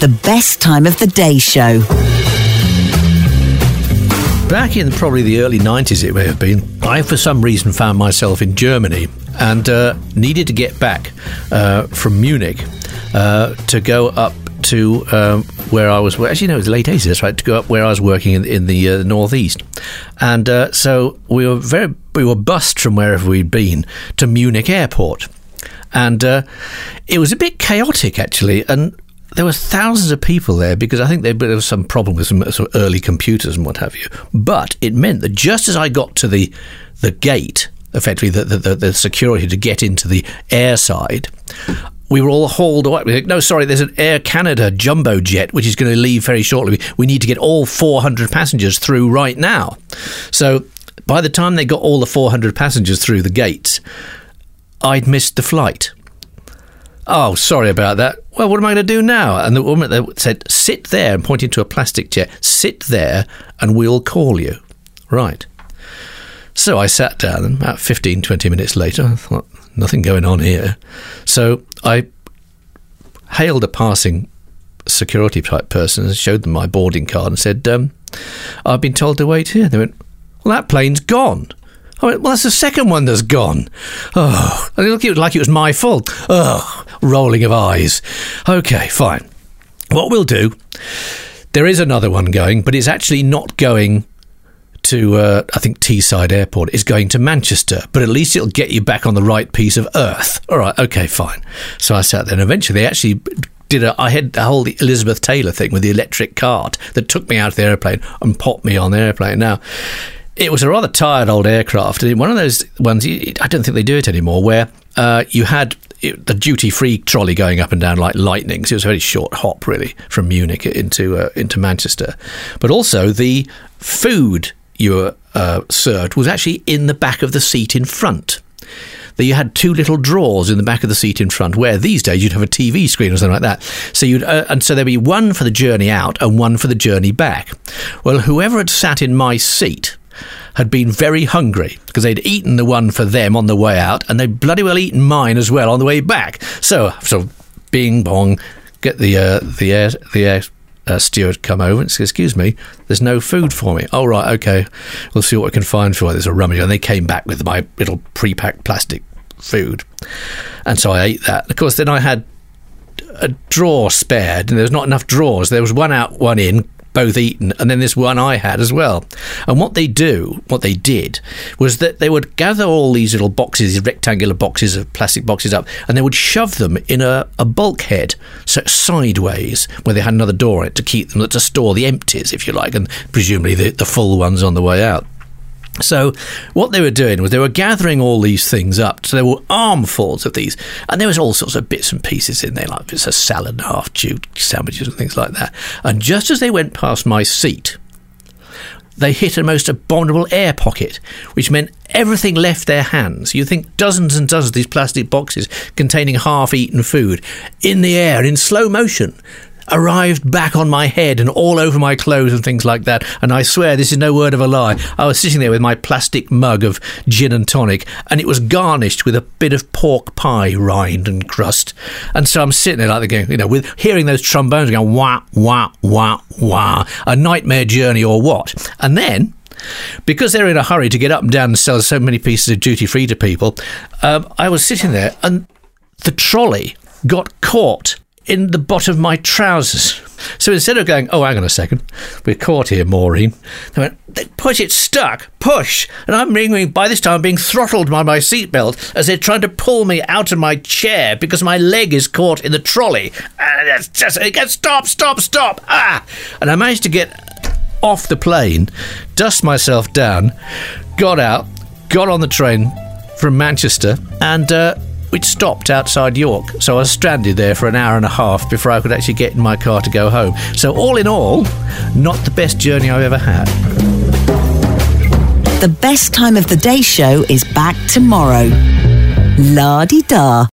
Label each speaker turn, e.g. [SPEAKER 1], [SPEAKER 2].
[SPEAKER 1] The best time of the day show.
[SPEAKER 2] Back in probably the early 90s, it may have been, I for some reason found myself in Germany and uh, needed to get back uh, from Munich uh, to go up to um, where I was. Actually, no, it was late 80s, that's right, to go up where I was working in, in the uh, northeast. And uh, so we were very, we were bussed from wherever we'd been to Munich airport. And uh, it was a bit chaotic, actually. And there were thousands of people there because I think there was some problem with some early computers and what have you. But it meant that just as I got to the the gate, effectively the the, the security to get into the air side, we were all hauled away. No, sorry, there's an Air Canada jumbo jet which is going to leave very shortly. We need to get all 400 passengers through right now. So by the time they got all the 400 passengers through the gates, I'd missed the flight. Oh, sorry about that. Well, what am I going to do now? And the woman said, Sit there, and pointing to a plastic chair, sit there and we'll call you. Right. So I sat down, and about 15, 20 minutes later, I thought, nothing going on here. So I hailed a passing security type person and showed them my boarding card and said, um, I've been told to wait here. They went, Well, that plane's gone. I went, well, that's the second one that's gone. Oh, I look at it like it was my fault. Oh, rolling of eyes. Okay, fine. What we'll do, there is another one going, but it's actually not going to, uh, I think, Teesside Airport. It's going to Manchester, but at least it'll get you back on the right piece of earth. All right, okay, fine. So I sat there, and eventually they actually did a, I had the whole Elizabeth Taylor thing with the electric cart that took me out of the airplane and popped me on the airplane. Now, it was a rather tired old aircraft. One of those ones, I don't think they do it anymore, where uh, you had the duty free trolley going up and down like lightning. So it was a very short hop, really, from Munich into uh, into Manchester. But also the food you were uh, served was actually in the back of the seat in front. That you had two little drawers in the back of the seat in front, where these days you'd have a TV screen or something like that. So you'd, uh, and so there'd be one for the journey out and one for the journey back. Well, whoever had sat in my seat had been very hungry because they'd eaten the one for them on the way out and they'd bloody well eaten mine as well on the way back. So, so bing bong, get the uh, the air the air uh, steward come over and say, "Excuse me, there's no food for me." Oh right, okay, we'll see what we can find for you. There's a rummage, and they came back with my little pre-packed plastic food, and so I ate that. Of course, then I had a drawer spared, and there was not enough drawers. There was one out, one in both eaten, and then this one I had as well. And what they do, what they did, was that they would gather all these little boxes, these rectangular boxes of plastic boxes up, and they would shove them in a, a bulkhead, so sideways, where they had another door it to keep them, to store the empties, if you like, and presumably the, the full ones on the way out. So, what they were doing was they were gathering all these things up. So, there were armfuls of these, and there was all sorts of bits and pieces in there, like it's a salad and half chewed sandwiches and things like that. And just as they went past my seat, they hit a most abominable air pocket, which meant everything left their hands. You think dozens and dozens of these plastic boxes containing half eaten food in the air in slow motion arrived back on my head and all over my clothes and things like that. And I swear this is no word of a lie. I was sitting there with my plastic mug of gin and tonic, and it was garnished with a bit of pork pie rind and crust. And so I'm sitting there like the you know, with hearing those trombones going wah wah wah wah, a nightmare journey or what? And then because they're in a hurry to get up and down and sell so many pieces of duty free to people, um, I was sitting there and the trolley got caught in the bottom of my trousers. So instead of going, oh, hang on a second, we're caught here, Maureen, they went, push, it's stuck, push. And I'm being, by this time, being throttled by my seatbelt as they're trying to pull me out of my chair because my leg is caught in the trolley. And it's just, it gets, stop, stop, stop, ah! And I managed to get off the plane, dust myself down, got out, got on the train from Manchester, and uh, which stopped outside York. So I was stranded there for an hour and a half before I could actually get in my car to go home. So, all in all, not the best journey I've ever had.
[SPEAKER 1] The best time of the day show is back tomorrow. La di da.